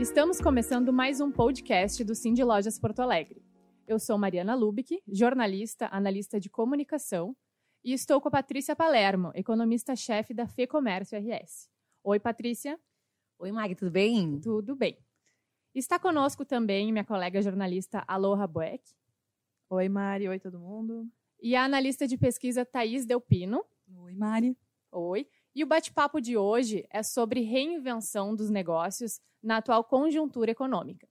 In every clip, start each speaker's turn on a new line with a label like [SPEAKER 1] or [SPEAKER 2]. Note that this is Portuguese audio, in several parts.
[SPEAKER 1] Estamos começando mais um podcast do Cindy Lojas Porto Alegre. Eu sou Mariana Lubick, jornalista, analista de comunicação, e estou com a Patrícia Palermo, economista-chefe da Fê Comércio RS. Oi, Patrícia.
[SPEAKER 2] Oi, Mari, tudo bem?
[SPEAKER 1] Tudo bem. Está conosco também minha colega jornalista Aloha Boeck.
[SPEAKER 3] Oi, Mari. Oi, todo mundo.
[SPEAKER 1] E a analista de pesquisa Thaís Delpino.
[SPEAKER 4] Oi, Mari.
[SPEAKER 1] Oi. E o bate-papo de hoje é sobre reinvenção dos negócios na atual conjuntura econômica.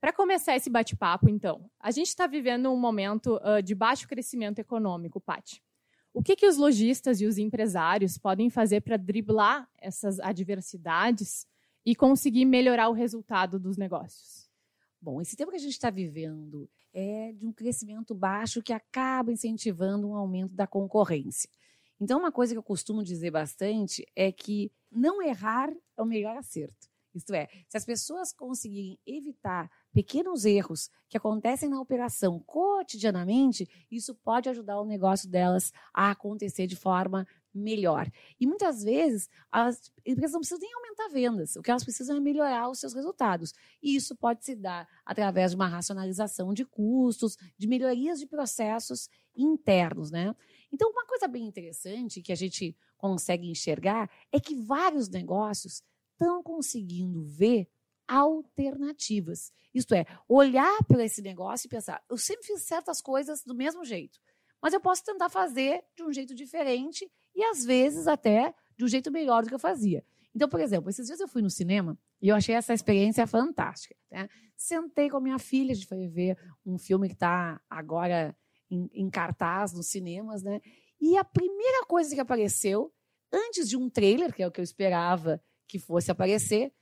[SPEAKER 1] Para começar esse bate-papo, então, a gente está vivendo um momento uh, de baixo crescimento econômico, Paty. O que, que os lojistas e os empresários podem fazer para driblar essas adversidades e conseguir melhorar o resultado dos negócios?
[SPEAKER 2] Bom, esse tempo que a gente está vivendo é de um crescimento baixo que acaba incentivando um aumento da concorrência. Então, uma coisa que eu costumo dizer bastante é que não errar é o melhor acerto. Isto é, se as pessoas conseguirem evitar pequenos erros que acontecem na operação cotidianamente, isso pode ajudar o negócio delas a acontecer de forma melhor. E muitas vezes as empresas não precisam nem aumentar vendas, o que elas precisam é melhorar os seus resultados. E isso pode se dar através de uma racionalização de custos, de melhorias de processos internos, né? Então, uma coisa bem interessante que a gente consegue enxergar é que vários negócios estão conseguindo ver alternativas. Isto é, olhar para esse negócio e pensar: eu sempre fiz certas coisas do mesmo jeito, mas eu posso tentar fazer de um jeito diferente e, às vezes, até de um jeito melhor do que eu fazia. Então, por exemplo, esses dias eu fui no cinema e eu achei essa experiência fantástica. Né? Sentei com a minha filha, a gente foi ver um filme que está agora em, em cartaz nos cinemas, né? E a primeira coisa que apareceu, antes de um trailer, que é o que eu esperava que fosse aparecer,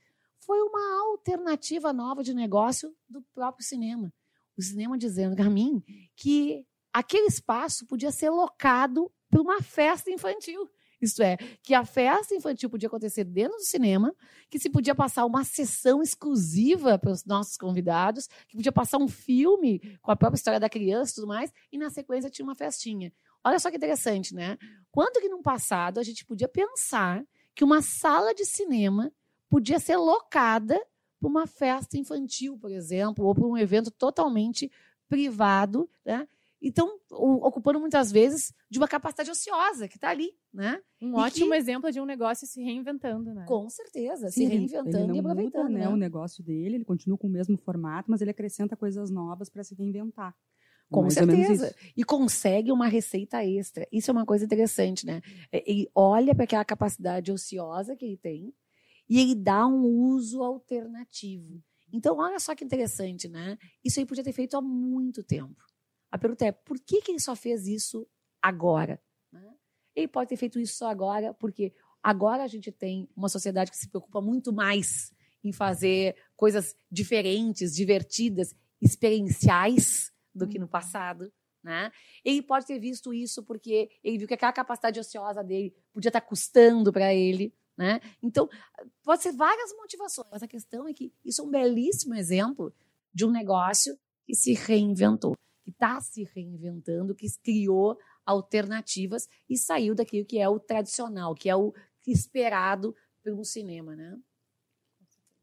[SPEAKER 2] foi uma alternativa nova de negócio do próprio cinema. O cinema dizendo para mim que aquele espaço podia ser locado para uma festa infantil. Isto é, que a festa infantil podia acontecer dentro do cinema, que se podia passar uma sessão exclusiva para os nossos convidados, que podia passar um filme com a própria história da criança e tudo mais, e na sequência tinha uma festinha. Olha só que interessante, né? Quanto que no passado a gente podia pensar que uma sala de cinema podia ser locada para uma festa infantil, por exemplo, ou para um evento totalmente privado, né? Então, ocupando muitas vezes de uma capacidade ociosa que está ali, né?
[SPEAKER 1] Um e ótimo que... exemplo de um negócio se reinventando, né?
[SPEAKER 2] Com certeza, Sim, se reinventando
[SPEAKER 4] ele
[SPEAKER 2] e aproveitando.
[SPEAKER 4] Muda, né, né? O negócio dele, ele continua com o mesmo formato, mas ele acrescenta coisas novas para se reinventar.
[SPEAKER 2] Com Mais certeza. E consegue uma receita extra. Isso é uma coisa interessante, né? Ele olha para aquela capacidade ociosa que ele tem e ele dá um uso alternativo. Então, olha só que interessante, né? Isso aí podia ter feito há muito tempo. A pergunta é: por que, que ele só fez isso agora? Ele pode ter feito isso só agora, porque agora a gente tem uma sociedade que se preocupa muito mais em fazer coisas diferentes, divertidas, experienciais do que no passado. Né? Ele pode ter visto isso porque ele viu que aquela capacidade ociosa dele podia estar custando para ele. Né? Então, pode ser várias motivações. Mas a questão é que isso é um belíssimo exemplo de um negócio que se reinventou, que está se reinventando, que criou alternativas e saiu daquilo que é o tradicional, que é o esperado pelo cinema. Né?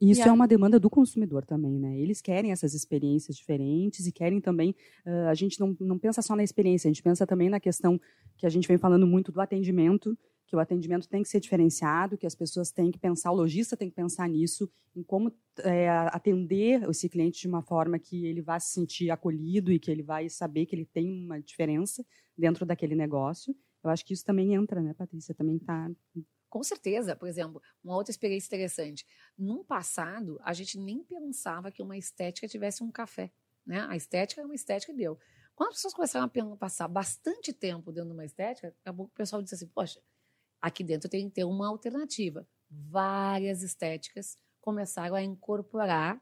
[SPEAKER 4] Isso é uma demanda do consumidor também, né? Eles querem essas experiências diferentes e querem também. Uh, a gente não, não pensa só na experiência, a gente pensa também na questão que a gente vem falando muito do atendimento, que o atendimento tem que ser diferenciado, que as pessoas têm que pensar, o lojista tem que pensar nisso, em como é, atender esse cliente de uma forma que ele vá se sentir acolhido e que ele vai saber que ele tem uma diferença dentro daquele negócio. Eu acho que isso também entra, né, Patrícia? Também está
[SPEAKER 2] com certeza, por exemplo, uma outra experiência interessante. Num passado, a gente nem pensava que uma estética tivesse um café. Né? A estética é uma estética deu. Quando as pessoas começaram a passar bastante tempo dentro de uma estética, acabou que o pessoal disse assim: poxa, aqui dentro tem que ter uma alternativa. Várias estéticas começaram a incorporar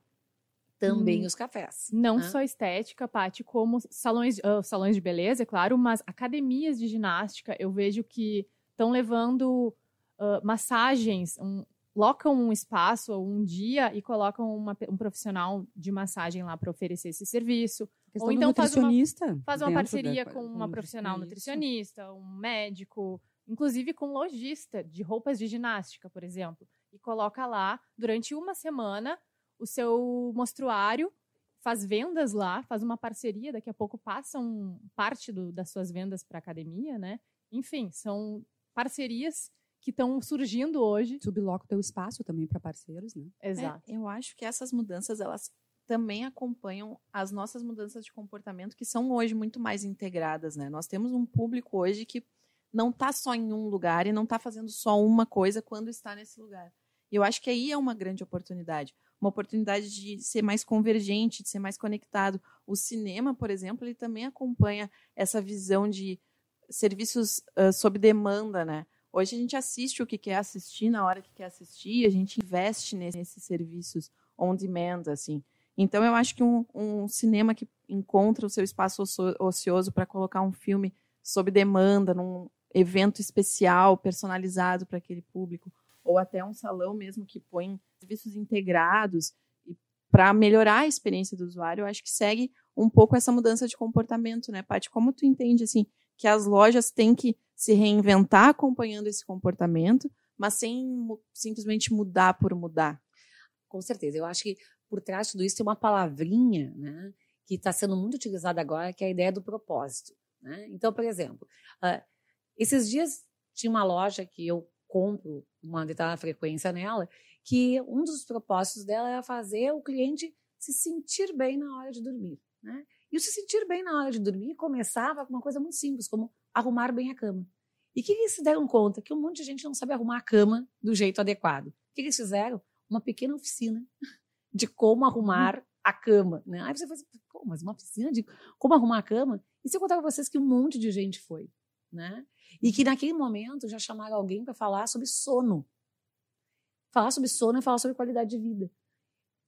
[SPEAKER 2] também hum, os cafés.
[SPEAKER 1] Não né? só estética, Paty, como salões, uh, salões de beleza, é claro, mas academias de ginástica, eu vejo que estão levando uh, massagens, um, locam um espaço ou um dia e colocam uma, um profissional de massagem lá para oferecer esse serviço. Ou então faz uma, faz uma parceria da, com uma profissional nutricionista, um médico, inclusive com lojista de roupas de ginástica, por exemplo, e coloca lá durante uma semana o seu mostruário, faz vendas lá, faz uma parceria, daqui a pouco passam parte do, das suas vendas para a academia, né? Enfim, são parcerias que estão surgindo hoje.
[SPEAKER 4] Subloca o teu espaço também para parceiros, né?
[SPEAKER 1] Exato.
[SPEAKER 3] É, eu acho que essas mudanças, elas também acompanham as nossas mudanças de comportamento, que são hoje muito mais integradas, né? Nós temos um público hoje que não está só em um lugar e não está fazendo só uma coisa quando está nesse lugar. E eu acho que aí é uma grande oportunidade. Uma oportunidade de ser mais convergente, de ser mais conectado. O cinema, por exemplo, ele também acompanha essa visão de serviços uh, sob demanda, né? Hoje a gente assiste o que quer assistir na hora que quer assistir, a gente investe nesses serviços on demand, assim. Então eu acho que um, um cinema que encontra o seu espaço ocioso para colocar um filme sob demanda, num evento especial, personalizado para aquele público, ou até um salão mesmo que põe serviços integrados para melhorar a experiência do usuário, eu acho que segue um pouco essa mudança de comportamento, né, Paty? Como tu entende assim que as lojas têm que se reinventar acompanhando esse comportamento, mas sem simplesmente mudar por mudar?
[SPEAKER 2] Com certeza. Eu acho que por trás de tudo isso tem uma palavrinha, né, que está sendo muito utilizada agora, que é a ideia do propósito. Né? Então, por exemplo, uh, esses dias tinha uma loja que eu compro uma determinada frequência nela, que um dos propósitos dela era fazer o cliente se sentir bem na hora de dormir. Né? E o se sentir bem na hora de dormir começava com uma coisa muito simples, como arrumar bem a cama. E o que eles se deram conta? Que um monte de gente não sabe arrumar a cama do jeito adequado. O que eles fizeram? Uma pequena oficina de como arrumar a cama. Né? Aí você faz, Pô, mas uma oficina de como arrumar a cama? E se eu contar para vocês que um monte de gente foi? Né? E que naquele momento já chamaram alguém para falar sobre sono. Falar sobre sono é falar sobre qualidade de vida.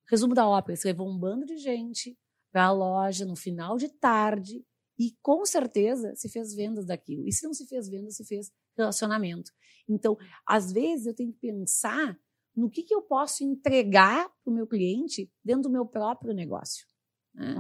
[SPEAKER 2] Resumo da ópera: você levou um bando de gente para a loja no final de tarde e com certeza se fez vendas daquilo. E se não se fez vendas, se fez relacionamento. Então, às vezes eu tenho que pensar no que, que eu posso entregar para o meu cliente dentro do meu próprio negócio. Né?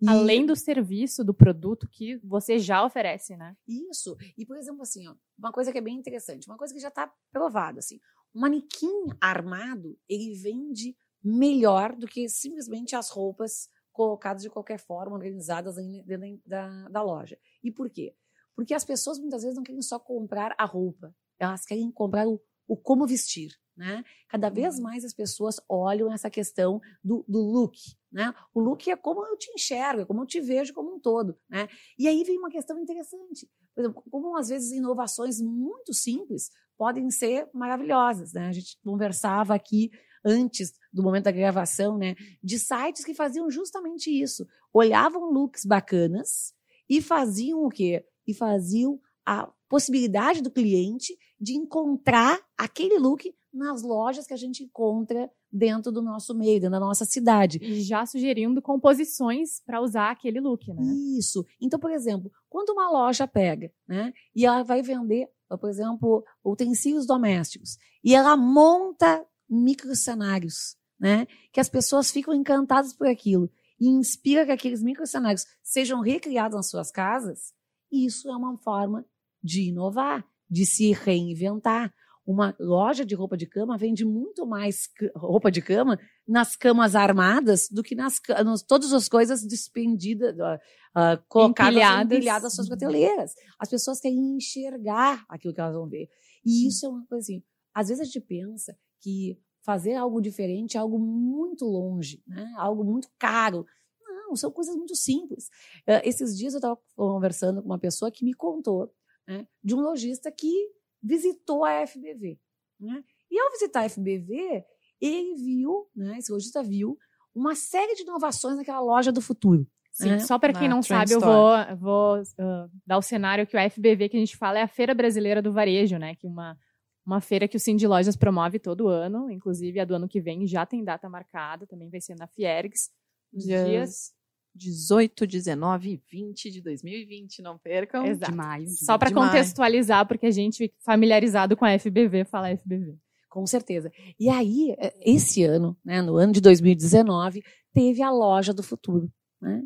[SPEAKER 1] E... Além do serviço, do produto que você já oferece, né?
[SPEAKER 2] Isso. E, por exemplo, assim, ó, uma coisa que é bem interessante, uma coisa que já está provada, assim, um manequim armado, ele vende melhor do que simplesmente as roupas colocadas de qualquer forma, organizadas dentro da, da loja. E por quê? Porque as pessoas muitas vezes não querem só comprar a roupa, elas querem comprar o, o como vestir. Né? Cada vez uhum. mais as pessoas olham essa questão do, do, look. Né? O look é como eu te enxergo, é como eu te vejo como um todo. Né? E aí vem uma questão interessante. Por exemplo, como às vezes inovações muito simples podem ser maravilhosas. Né? A gente conversava aqui antes do momento da gravação, né, de sites que faziam justamente isso. Olhavam looks bacanas e faziam o quê? E faziam a possibilidade do cliente de encontrar aquele look nas lojas que a gente encontra dentro do nosso meio, dentro da nossa cidade.
[SPEAKER 1] E já sugerindo composições para usar aquele look, né?
[SPEAKER 2] Isso. Então, por exemplo, quando uma loja pega, né, e ela vai vender, por exemplo, utensílios domésticos, e ela monta microcenários, né, que as pessoas ficam encantadas por aquilo e inspira que aqueles microcenários sejam recriados nas suas casas, isso é uma forma de inovar, de se reinventar. Uma loja de roupa de cama vende muito mais roupa de cama nas camas armadas do que nas, nas todas as coisas despendidas, uh, uh, colocadas, empilhadas. suas prateleiras. As pessoas querem enxergar aquilo que elas vão ver. E isso é uma coisa assim. Às vezes a gente pensa que fazer algo diferente é algo muito longe, né? algo muito caro. Não, são coisas muito simples. Uh, esses dias eu estava conversando com uma pessoa que me contou né, de um lojista que visitou a FBV. Né? E ao visitar a FBV, ele viu, né, esse lojista viu, uma série de inovações naquela loja do futuro.
[SPEAKER 1] Sim, né? só para quem não sabe, eu vou, vou uh, dar o cenário que o FBV que a gente fala é a Feira Brasileira do Varejo, né? Que é uma, uma feira que o Cindy Lojas promove todo ano, inclusive a do ano que vem já tem data marcada, também vai ser na Fiergs, nos dias
[SPEAKER 3] 18, 19 e 20 de 2020, não percam.
[SPEAKER 1] Exato. Demais. Só para contextualizar, porque a gente familiarizado com a FBV fala FBV.
[SPEAKER 2] Com certeza. E aí, é, esse ano, né, no ano de 2019, teve a loja do futuro. Né?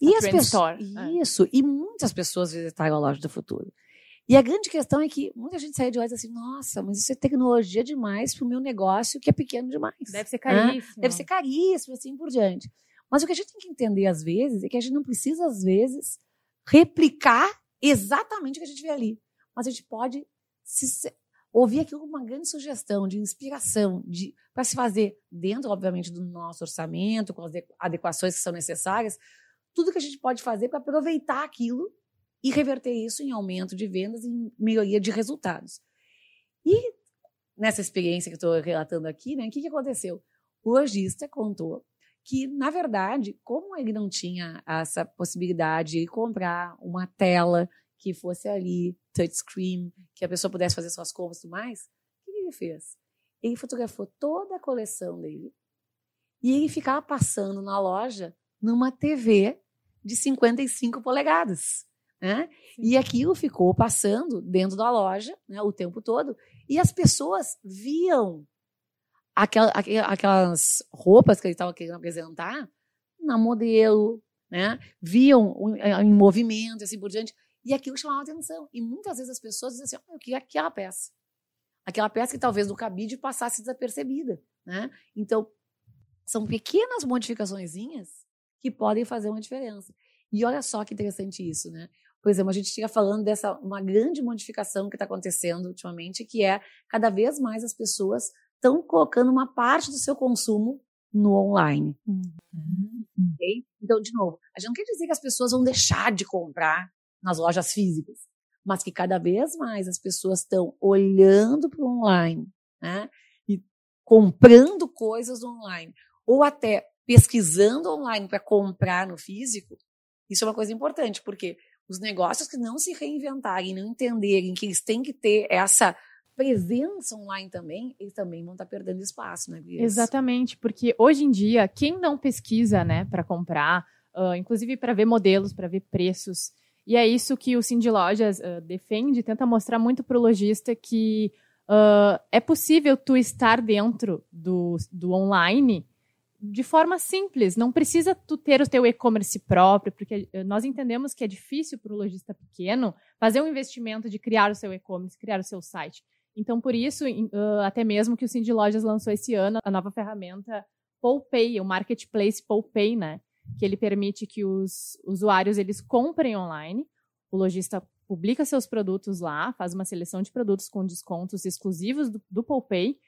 [SPEAKER 2] E a as pessoas. É. Isso. É. E muitas pessoas visitaram a loja do futuro. E a grande questão é que muita gente sai de lá e diz assim: nossa, mas isso é tecnologia demais para o meu negócio que é pequeno demais.
[SPEAKER 1] Deve ser caríssimo.
[SPEAKER 2] Ah, deve ser caríssimo, assim por diante. Mas o que a gente tem que entender às vezes é que a gente não precisa, às vezes, replicar exatamente o que a gente vê ali. Mas a gente pode se, ouvir como uma grande sugestão de inspiração de, para se fazer dentro, obviamente, do nosso orçamento, com as adequações que são necessárias, tudo que a gente pode fazer para aproveitar aquilo e reverter isso em aumento de vendas e melhoria de resultados. E nessa experiência que estou relatando aqui, né, o que, que aconteceu? O lojista contou que, na verdade, como ele não tinha essa possibilidade de comprar uma tela que fosse ali, touchscreen, que a pessoa pudesse fazer suas compras e tudo mais, o que ele fez? Ele fotografou toda a coleção dele e ele ficava passando na loja numa TV de 55 polegadas. Né? E aquilo ficou passando dentro da loja né, o tempo todo. E as pessoas viam aquel, aquelas roupas que ele estava querendo apresentar na modelo, né? viam em movimento, assim por diante. E aquilo chamava atenção. E muitas vezes as pessoas diziam assim: oh, eu queria aquela peça. Aquela peça que talvez no cabide passasse desapercebida. Né? Então, são pequenas modificações que podem fazer uma diferença. E olha só que interessante isso, né? Por exemplo, a gente fica falando dessa uma grande modificação que está acontecendo ultimamente, que é cada vez mais as pessoas estão colocando uma parte do seu consumo no online. Uhum. Okay? Então, de novo, a gente não quer dizer que as pessoas vão deixar de comprar nas lojas físicas, mas que cada vez mais as pessoas estão olhando para o online, né? E comprando coisas online, ou até pesquisando online para comprar no físico. Isso é uma coisa importante, porque os negócios que não se reinventarem, não entenderem que eles têm que ter essa presença online também, eles também vão estar perdendo espaço, né?
[SPEAKER 1] Exatamente, porque hoje em dia, quem não pesquisa, né, para comprar, uh, inclusive para ver modelos, para ver preços, e é isso que o Cindy Lojas uh, defende, tenta mostrar muito para o lojista que uh, é possível tu estar dentro do, do online de forma simples. Não precisa tu ter o teu e-commerce próprio, porque nós entendemos que é difícil para o lojista pequeno fazer um investimento de criar o seu e-commerce, criar o seu site. Então, por isso, até mesmo que o Cindy Lojas lançou esse ano a nova ferramenta PolePay, o Marketplace PolePay, né? Que ele permite que os usuários eles comprem online, o lojista publica seus produtos lá, faz uma seleção de produtos com descontos exclusivos do, do PolePay,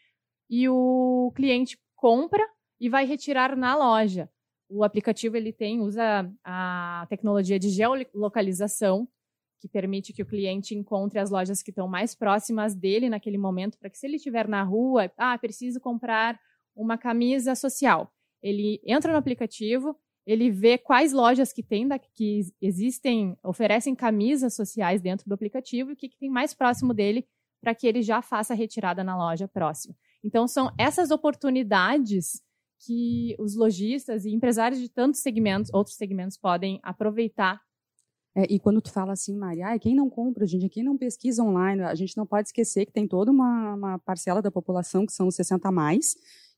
[SPEAKER 1] e o cliente compra e vai retirar na loja. O aplicativo ele tem usa a tecnologia de geolocalização que permite que o cliente encontre as lojas que estão mais próximas dele naquele momento, para que se ele estiver na rua, ah, preciso comprar uma camisa social. Ele entra no aplicativo, ele vê quais lojas que tem, que existem, oferecem camisas sociais dentro do aplicativo e o que, que tem mais próximo dele para que ele já faça a retirada na loja próxima. Então, são essas oportunidades que os lojistas e empresários de tantos segmentos, outros segmentos, podem aproveitar.
[SPEAKER 4] É, e quando tu fala assim, Maria, ah, quem não compra, gente, quem não pesquisa online, a gente não pode esquecer que tem toda uma, uma parcela da população que são os 60 a mais,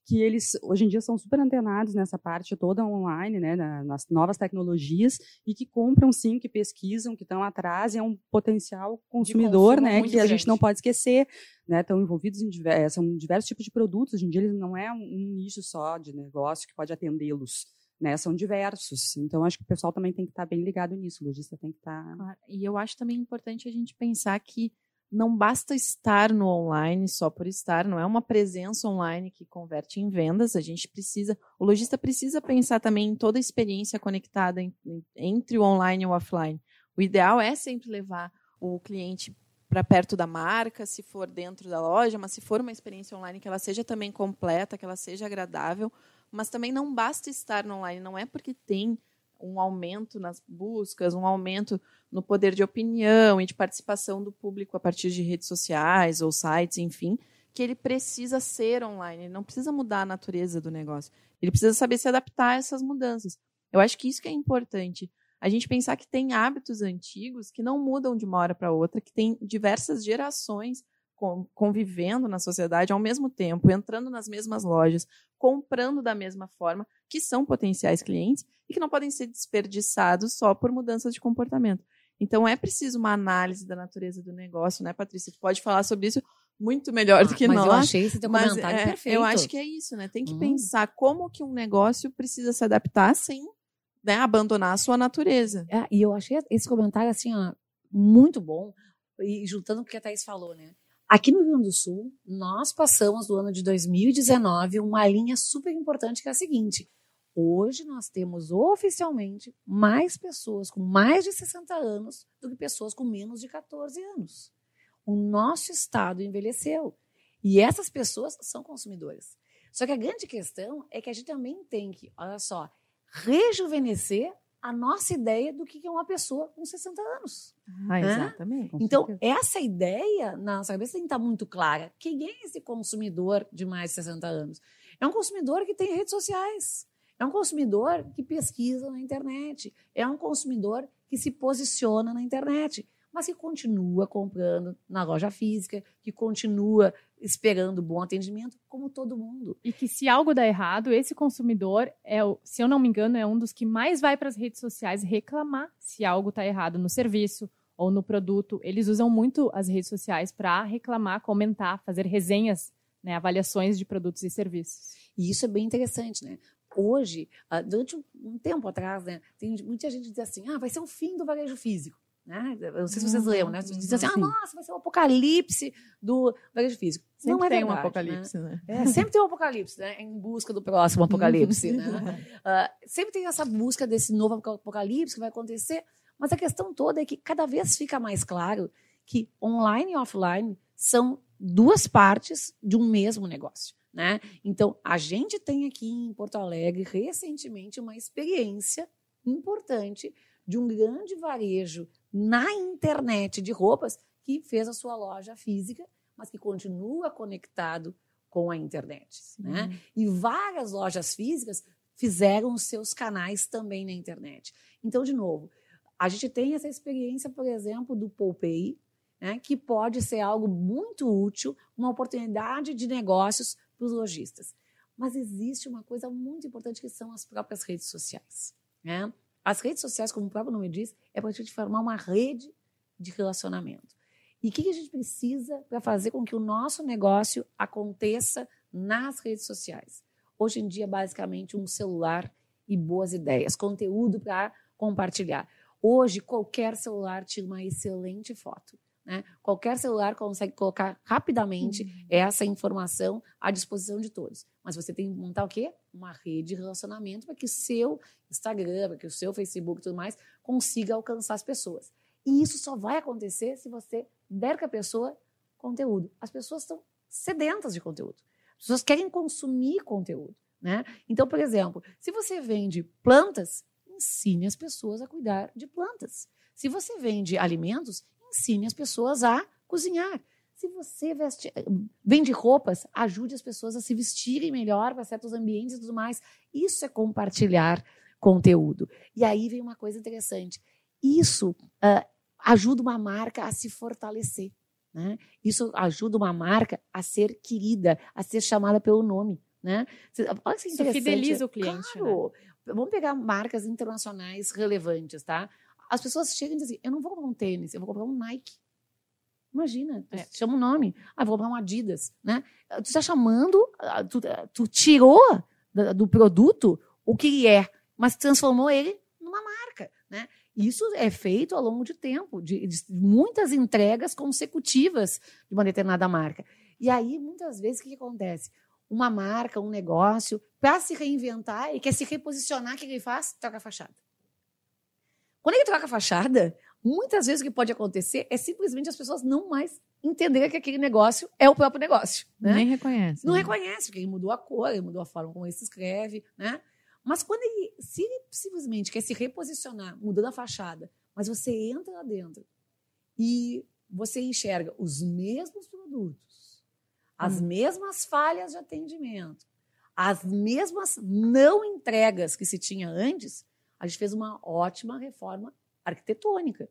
[SPEAKER 4] que eles hoje em dia são super antenados nessa parte toda online, né, nas novas tecnologias e que compram sim, que pesquisam, que estão atrás, e é um potencial consumidor, né, que a gente não pode esquecer, né, estão envolvidos em diversos, eh, são diversos tipos de produtos. Hoje em dia ele não é um nicho só de negócio que pode atendê-los. Né, são diversos. Então, acho que o pessoal também tem que estar bem ligado nisso. O lojista tem que estar.
[SPEAKER 3] E eu acho também importante a gente pensar que não basta estar no online só por estar, não é uma presença online que converte em vendas, a gente precisa, o lojista precisa pensar também em toda a experiência conectada em, entre o online e o offline. O ideal é sempre levar o cliente para perto da marca, se for dentro da loja, mas se for uma experiência online que ela seja também completa, que ela seja agradável, mas também não basta estar no online, não é porque tem um aumento nas buscas, um aumento no poder de opinião e de participação do público a partir de redes sociais ou sites, enfim, que ele precisa ser online, ele não precisa mudar a natureza do negócio. Ele precisa saber se adaptar a essas mudanças. Eu acho que isso que é importante. A gente pensar que tem hábitos antigos que não mudam de uma hora para outra, que tem diversas gerações convivendo na sociedade ao mesmo tempo, entrando nas mesmas lojas, comprando da mesma forma, que são potenciais clientes e que não podem ser desperdiçados só por mudanças de comportamento. Então é preciso uma análise da natureza do negócio, né, Patrícia? Tu pode falar sobre isso muito melhor do que
[SPEAKER 2] mas
[SPEAKER 3] nós.
[SPEAKER 2] eu achei esse teu
[SPEAKER 3] Mas,
[SPEAKER 2] comentário
[SPEAKER 3] é,
[SPEAKER 2] perfeito.
[SPEAKER 3] Eu acho que é isso, né? Tem que
[SPEAKER 2] Hum.
[SPEAKER 3] pensar como que um negócio precisa se adaptar sem né, abandonar a sua natureza.
[SPEAKER 2] É, e eu achei esse comentário assim, ó, muito bom. E juntando o que a Thaís falou, né? Aqui no Rio Grande do Sul, nós passamos do ano de 2019 uma linha super importante que é a seguinte: hoje nós temos oficialmente mais pessoas com mais de 60 anos do que pessoas com menos de 14 anos. O nosso estado envelheceu. E essas pessoas são consumidoras. Só que a grande questão é que a gente também tem que, olha só, rejuvenescer a nossa ideia do que é uma pessoa com 60 anos.
[SPEAKER 3] Ah,
[SPEAKER 2] Hã?
[SPEAKER 3] exatamente.
[SPEAKER 2] Então,
[SPEAKER 4] certeza.
[SPEAKER 2] essa ideia na nossa cabeça tem que estar muito clara. Quem é esse consumidor de mais de 60 anos? É um consumidor que tem redes sociais. É um consumidor que pesquisa na internet. É um consumidor que se posiciona na internet, mas que continua comprando na loja física, que continua esperando bom atendimento, como todo mundo.
[SPEAKER 1] E que se algo dá errado, esse consumidor é, o, se eu não me engano, é um dos que mais vai para as redes sociais reclamar se algo está errado no serviço ou no produto. Eles usam muito as redes sociais para reclamar, comentar, fazer resenhas, né, avaliações de produtos e serviços.
[SPEAKER 2] E isso é bem interessante, né? Hoje, ah, durante um- um tempo atrás, né, tem muita gente que diz assim, ah, vai ser o fim do varejo físico. Né? Eu não sei se vocês
[SPEAKER 3] Uhum,
[SPEAKER 2] lembram, né? Diz assim, ah, nossa, vai ser o apocalipse do varejo físico.
[SPEAKER 3] Sempre
[SPEAKER 2] não é
[SPEAKER 3] tem
[SPEAKER 2] verdade,
[SPEAKER 3] um apocalipse, né?
[SPEAKER 2] né? É, sempre tem um apocalipse, né? Em busca do próximo apocalipse, né? Ah, sempre tem essa busca desse novo apocalipse que vai acontecer, mas a questão toda é que cada vez fica mais claro que online e offline são duas partes de um mesmo negócio. Né? Então, a gente tem aqui em Porto Alegre, recentemente, uma experiência importante de um grande varejo na internet de roupas que fez a sua loja física, mas que continua conectado com a internet. Né? E várias lojas físicas fizeram os seus canais também na internet. Então, de novo, a gente tem essa experiência, por exemplo, do Poupei, né, que pode ser algo muito útil, uma oportunidade de negócios para os lojistas. Mas existe uma coisa muito importante que são as próprias redes sociais. Né? As redes sociais, como o próprio nome diz, é para a gente formar uma rede de relacionamento. E o que a gente precisa para fazer com que o nosso negócio aconteça nas redes sociais? Hoje em dia, basicamente, um celular e boas ideias, conteúdo para compartilhar. Hoje, qualquer celular tira uma excelente foto. Né? Qualquer celular consegue colocar rapidamente essa informação à disposição de todos. Mas você tem que montar o quê? Uma rede de relacionamento para que o seu Instagram, para que o seu Facebook e tudo mais consiga alcançar as pessoas. E isso só vai acontecer se você der para a pessoa conteúdo. As pessoas estão sedentas de conteúdo. As pessoas querem consumir conteúdo. Né? Então, por exemplo, se você vende plantas, ensine as pessoas a cuidar de plantas. Se você vende alimentos, ensine as pessoas a cozinhar. Se você veste, vende roupas, ajude as pessoas a se vestirem melhor para certos ambientes e tudo mais. Isso é compartilhar conteúdo. E aí vem uma coisa interessante. Isso uh, ajuda uma marca a se fortalecer. Né? Isso ajuda uma marca a ser querida, a ser chamada pelo nome. Né? Olha que
[SPEAKER 1] Isso fideliza o cliente.
[SPEAKER 2] Claro. Né? Vamos pegar marcas internacionais relevantes, tá? As pessoas chegam e dizem assim, eu não vou comprar um tênis, eu vou comprar um Nike. Imagina,
[SPEAKER 1] É.
[SPEAKER 2] chama um nome. Ah, vou comprar um Adidas, né? Tu está chamando, tu, tu tirou do, produto o que é, mas transformou ele numa marca, né? Isso é feito ao longo de tempo, de, de, muitas entregas consecutivas de uma determinada marca. E aí, muitas vezes, o que, que acontece? Uma marca, um negócio, para se reinventar e quer se reposicionar, o que ele faz? Troca a fachada. Quando ele troca a fachada, muitas vezes o que pode acontecer é simplesmente as pessoas não mais entenderem que aquele negócio é o próprio negócio. Né?
[SPEAKER 3] Nem reconhece.
[SPEAKER 2] Não
[SPEAKER 3] né?
[SPEAKER 2] reconhece, porque ele mudou a cor, ele mudou a forma como ele se escreve, né? Mas quando ele, se ele simplesmente quer se reposicionar, mudando a fachada, mas você entra lá dentro e você enxerga os mesmos produtos, as hum. mesmas falhas de atendimento, as mesmas não entregas que se tinha antes, a gente fez uma ótima reforma arquitetônica.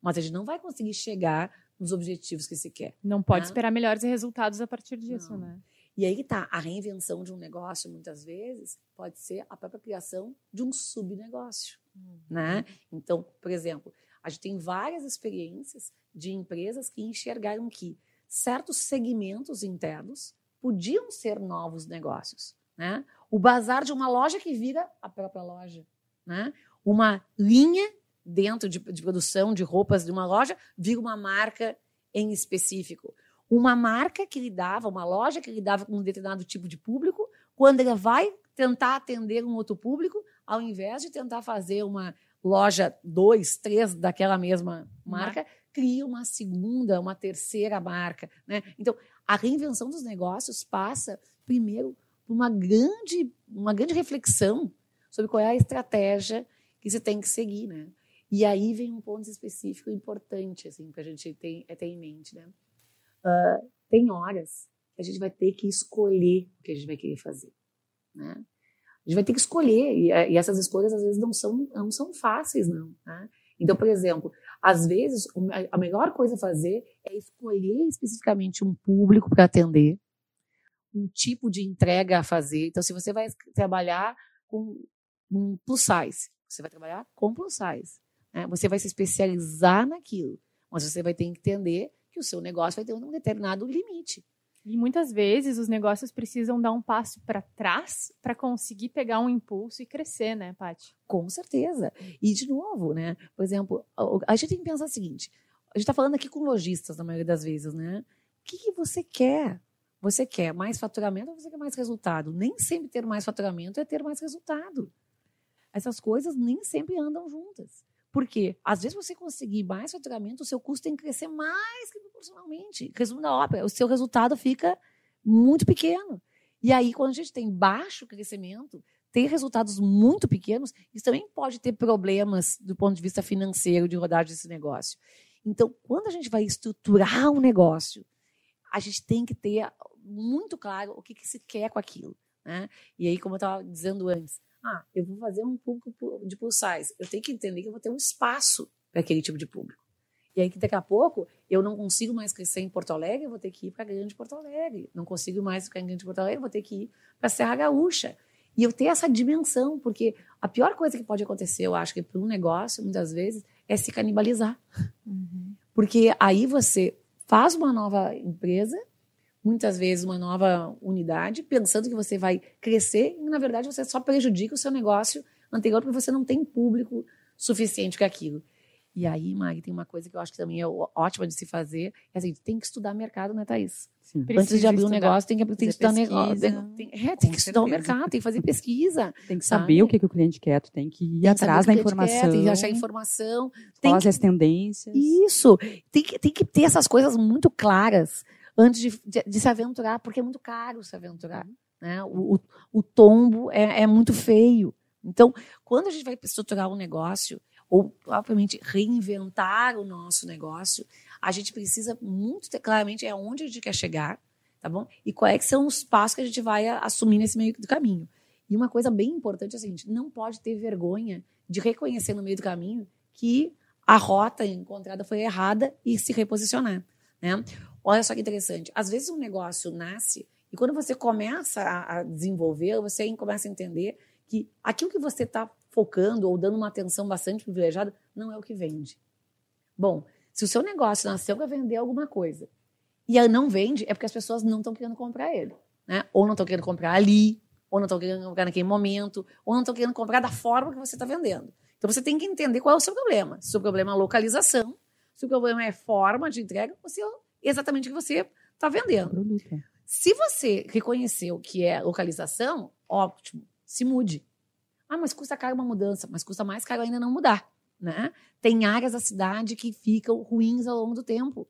[SPEAKER 2] Mas a gente não vai conseguir chegar nos objetivos que se quer.
[SPEAKER 1] Não pode né? esperar melhores resultados a partir disso,
[SPEAKER 2] não.
[SPEAKER 1] né?
[SPEAKER 2] E aí tá, a reinvenção de um negócio, muitas vezes, pode ser a própria criação de um subnegócio, uhum. né? Então, por exemplo, A gente tem várias experiências de empresas que enxergaram que certos segmentos internos podiam ser novos negócios. Né? O bazar de uma loja que vira a própria loja. Né? Uma linha dentro de, de produção de roupas de uma loja vira uma marca em específico. Uma marca que lidava, uma loja que lidava com um determinado tipo de público, quando ela vai tentar atender um outro público, ao invés de tentar fazer uma loja dois, três daquela mesma marca, cria uma segunda, uma terceira marca. Né? Então, a reinvenção dos negócios passa, primeiro, por uma grande, uma grande reflexão sobre qual é a estratégia que você tem que seguir. Né? E aí vem um ponto específico importante assim, para a gente ter, ter em mente. Né? Uh, tem horas que a gente vai ter que escolher o que a gente vai querer fazer. Né? A gente vai ter que escolher, e, eh, e, essas escolhas às vezes não são, não são fáceis, não. Né? Então, por exemplo, às vezes a melhor coisa a fazer é escolher especificamente um público para atender, um tipo de entrega a fazer. Então, se você vai trabalhar com um plus size, você vai trabalhar com plus size. Né? Você vai se especializar naquilo, mas você vai ter que entender que o seu negócio vai ter um determinado limite.
[SPEAKER 1] E muitas vezes os negócios precisam dar um passo para trás para conseguir pegar um impulso e crescer, né, Paty?
[SPEAKER 2] Com certeza. E, de novo, né? Por exemplo, a gente tem que pensar o seguinte: a gente está falando aqui com lojistas, na maioria das vezes, né? O que, que você quer? Você quer mais faturamento ou você quer mais resultado? Nem sempre ter mais faturamento é ter mais resultado. Essas coisas nem sempre andam juntas. Porque, às vezes, você conseguir mais faturamento, o seu custo tem que crescer mais que proporcionalmente. Resumo da ópera, o seu resultado fica muito pequeno. E aí, quando a gente tem baixo crescimento, ter resultados muito pequenos, isso também pode ter problemas do ponto de vista financeiro de rodagem desse negócio. Então, quando a gente vai estruturar um negócio, a gente tem que ter muito claro o que, que se quer com aquilo. Né? E aí, como eu estava dizendo antes, ah, eu vou fazer um público de plus size. Eu tenho que entender que eu vou ter um espaço para aquele tipo de público. E aí que daqui a pouco eu não consigo mais crescer em Porto Alegre, eu vou ter que ir para Grande Porto Alegre. Não consigo mais ficar em Grande Porto Alegre, eu vou ter que ir para Serra Gaúcha. E eu ter essa dimensão, porque a pior coisa que pode acontecer, eu acho que para um negócio, muitas vezes, é se canibalizar. Uhum. Porque aí você faz uma nova empresa muitas vezes uma nova unidade, pensando que você vai crescer, e na verdade você só prejudica o seu negócio anterior porque você não tem público suficiente com aquilo. E aí, Mari, tem uma coisa que eu acho que também é ótima de se fazer, é assim, tem que estudar mercado, né, Thaís? Sim. Antes de abrir estudar, um negócio, tem que, tem que estudar negócio. Tem, é, tem que estudar o mercado, tem que fazer pesquisa.
[SPEAKER 4] Tem que saber o que, que o cliente quer, tu tem que ir tem atrás da informação. Quer,
[SPEAKER 2] tem que achar informação.
[SPEAKER 4] Tem que, as tendências.
[SPEAKER 2] Isso. Tem que, tem que ter essas coisas muito claras antes de, de, de, se aventurar, porque é muito caro se aventurar. Né? O, o, o tombo é, é, muito feio. Então, quando a gente vai estruturar um negócio, ou, obviamente, reinventar o nosso negócio, a gente precisa muito ter claramente é onde a gente quer chegar, tá bom? E quais são os passos que a gente vai assumir nesse meio do caminho. E uma coisa bem importante é a seguinte: não pode ter vergonha de reconhecer no meio do caminho que a rota encontrada foi errada e se reposicionar. Né? Olha só que interessante. Às vezes um negócio nasce e quando você começa a, a desenvolver, você começa a entender que aquilo que você está focando ou dando uma atenção bastante privilegiada não é o que vende. Bom, se o seu negócio nasceu para vender alguma coisa e não vende, é porque as pessoas não estão querendo comprar ele. Né? Ou não estão querendo comprar ali, ou não estão querendo comprar naquele momento, ou não estão querendo comprar da forma que você está vendendo. Então você tem que entender qual é o seu problema. Se o problema é localização, se o problema é forma de entrega, ou se exatamente o que você está vendendo. Se você reconheceu que é localização, ótimo, se mude. Ah, mas custa caro uma mudança, mas custa mais caro ainda não mudar. Né? Tem áreas da cidade que ficam ruins ao longo do tempo.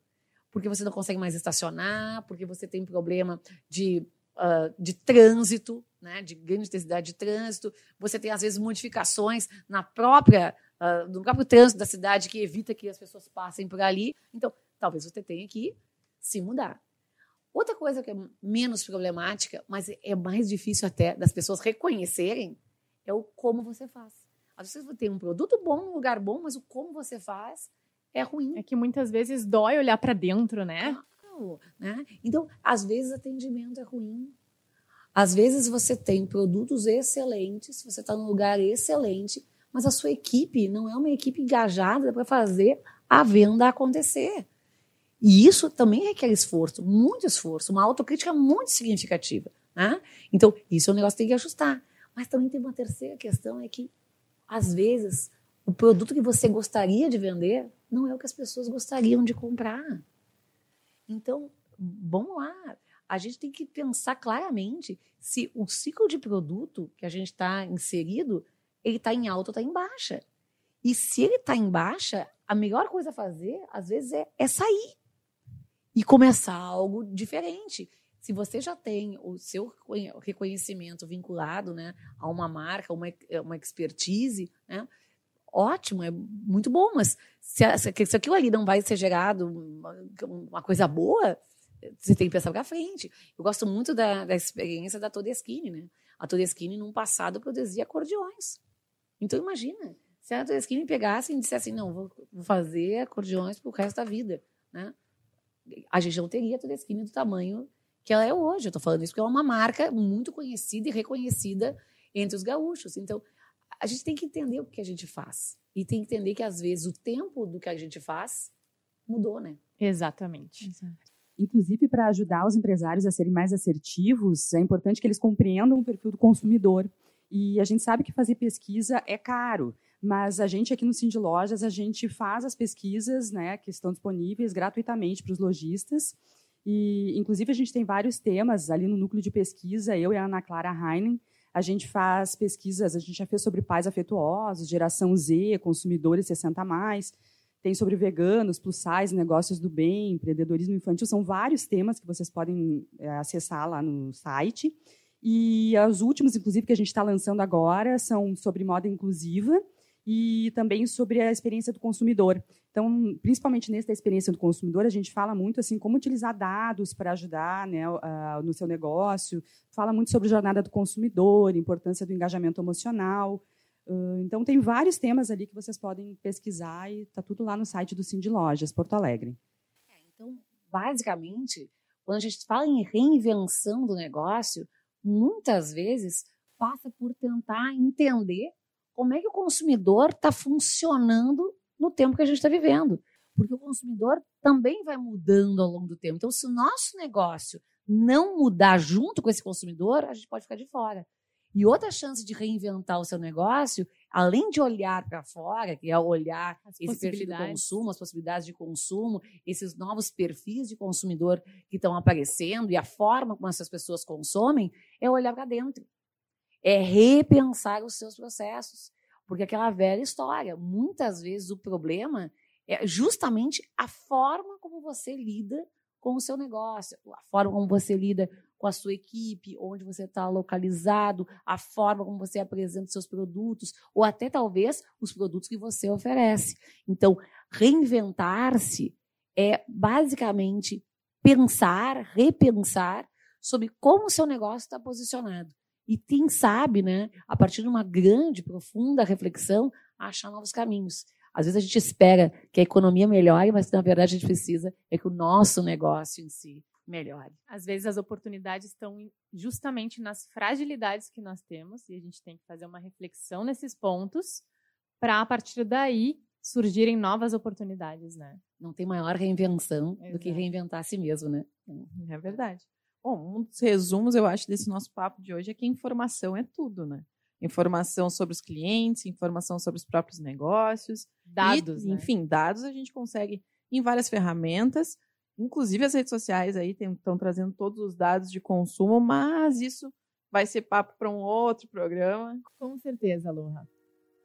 [SPEAKER 2] Porque você não consegue mais estacionar, porque você tem problema de, uh, de trânsito, né? de grande intensidade de trânsito. Você tem, às vezes, modificações na própria, uh, no próprio trânsito da cidade que evita que as pessoas passem por ali. Então, talvez você tenha que se mudar. Outra coisa que é menos problemática, mas é mais difícil até das pessoas reconhecerem, é o como você faz. Às vezes você tem um produto bom, um lugar bom, mas o como você faz é ruim.
[SPEAKER 1] É que muitas vezes dói olhar para dentro, né?
[SPEAKER 2] Claro, né? Então, às vezes atendimento é ruim. Às vezes você tem produtos excelentes, você está num lugar excelente, mas a sua equipe não é uma equipe engajada para fazer a venda acontecer. E isso também requer esforço, muito esforço, uma autocrítica muito significativa. Né? Então, isso é um negócio que tem que ajustar. Mas também tem uma terceira questão, é que, às vezes, o produto que você gostaria de vender não é o que as pessoas gostariam de comprar. Então, vamos lá. A gente tem que pensar claramente se o ciclo de produto que a gente está inserido, ele está em alta ou está em baixa. E se ele está em baixa, a melhor coisa a fazer, às vezes, é, é sair e começar algo diferente. Se você já tem o seu reconhecimento vinculado né, a uma marca, uma, uma expertise, né, ótimo, é muito bom, mas se, se aquilo ali não vai ser gerado uma, uma coisa boa, você tem que pensar para frente. Eu gosto muito da, da experiência da Todeschini, né? A Todeschini, num passado, produzia acordeões. Então, imagina, se a Todeschini pegasse e dissesse assim, não, vou, fazer acordeões para o resto da vida, né? A gente não teria a Todeschini do tamanho que ela é hoje. Eu estou falando isso porque ela é uma marca muito conhecida e reconhecida entre os gaúchos. Então, a gente tem que entender o que a gente faz. E tem que entender que, às vezes, o tempo do que a gente faz mudou, né?
[SPEAKER 1] Exatamente. Exato.
[SPEAKER 4] Inclusive, para ajudar os empresários a serem mais assertivos, é importante que eles compreendam o perfil do consumidor. E a gente sabe que fazer pesquisa é caro, mas a gente aqui no Cindy Lojas, a gente faz as pesquisas né, que estão disponíveis gratuitamente para os lojistas. E, inclusive, a gente tem vários temas ali no núcleo de pesquisa, eu e a Ana Clara Heinen, a gente faz pesquisas, a gente já fez sobre pais afetuosos, geração Z, consumidores 60 mais, tem sobre veganos, plus size, negócios do bem, empreendedorismo infantil, são vários temas que vocês podem é, acessar lá no site. E os últimos, inclusive, que a gente está lançando agora, são sobre moda inclusiva e também sobre a experiência do consumidor. Então, principalmente nesse da experiência do consumidor, a gente fala muito assim como utilizar dados para ajudar né, no seu negócio, fala muito sobre jornada do consumidor, importância do engajamento emocional. Uh, então, tem vários temas ali que vocês podem pesquisar e está tudo lá no site do Cindy Lojas, Porto Alegre.
[SPEAKER 2] É, então, basicamente, quando a gente fala em reinvenção do negócio, muitas vezes passa por tentar entender como é que o consumidor está funcionando no tempo que a gente está vivendo. Porque o consumidor também vai mudando ao longo do tempo. Então, se o nosso negócio não mudar junto com esse consumidor, a gente pode ficar de fora. E outra chance de reinventar o seu negócio, além de olhar para fora, que é olhar as esse perfil de consumo, as possibilidades de consumo, esses novos perfis de consumidor que estão aparecendo e a forma como essas pessoas consomem, é olhar para dentro. É repensar os seus processos. Porque aquela velha história, muitas vezes o problema é justamente a forma como você lida com o seu negócio, a forma como você lida com a sua equipe, onde você está localizado, a forma como você apresenta seus produtos, ou até talvez os produtos que você oferece. Então, reinventar-se é basicamente pensar, repensar sobre como o seu negócio está posicionado. E quem sabe, né, a partir de uma grande, profunda reflexão, achar novos caminhos. Às vezes a gente espera que a economia melhore, mas na verdade a gente precisa é que o nosso negócio em si melhore.
[SPEAKER 1] Às vezes as oportunidades estão justamente nas fragilidades que nós temos e a gente tem que fazer uma reflexão nesses pontos para a partir daí surgirem novas oportunidades, né?
[SPEAKER 2] Não tem maior reinvenção Exato. do que reinventar a si mesmo, né?
[SPEAKER 3] É verdade. Bom, um dos resumos, eu acho, desse nosso papo de hoje é que informação é tudo, né? informação sobre os clientes, informação sobre os próprios negócios.
[SPEAKER 1] Dados.
[SPEAKER 3] E, né? Enfim, dados a gente consegue em várias ferramentas. Inclusive as redes sociais aí estão trazendo todos os dados de consumo, mas isso vai ser papo para um outro programa.
[SPEAKER 1] Com certeza, Aloha.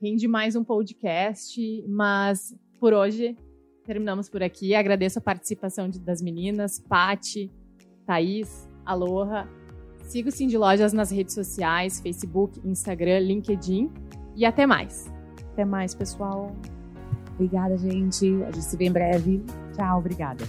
[SPEAKER 1] Rende mais um podcast, mas por hoje terminamos por aqui. Agradeço a participação de, das meninas, Pati, Thaís, Aloha Siga o Cindy Lojas nas redes sociais, Facebook, Instagram, LinkedIn e até mais.
[SPEAKER 3] Até mais, pessoal.
[SPEAKER 2] Obrigada, gente. A gente se vê em breve.
[SPEAKER 4] Tchau, obrigada.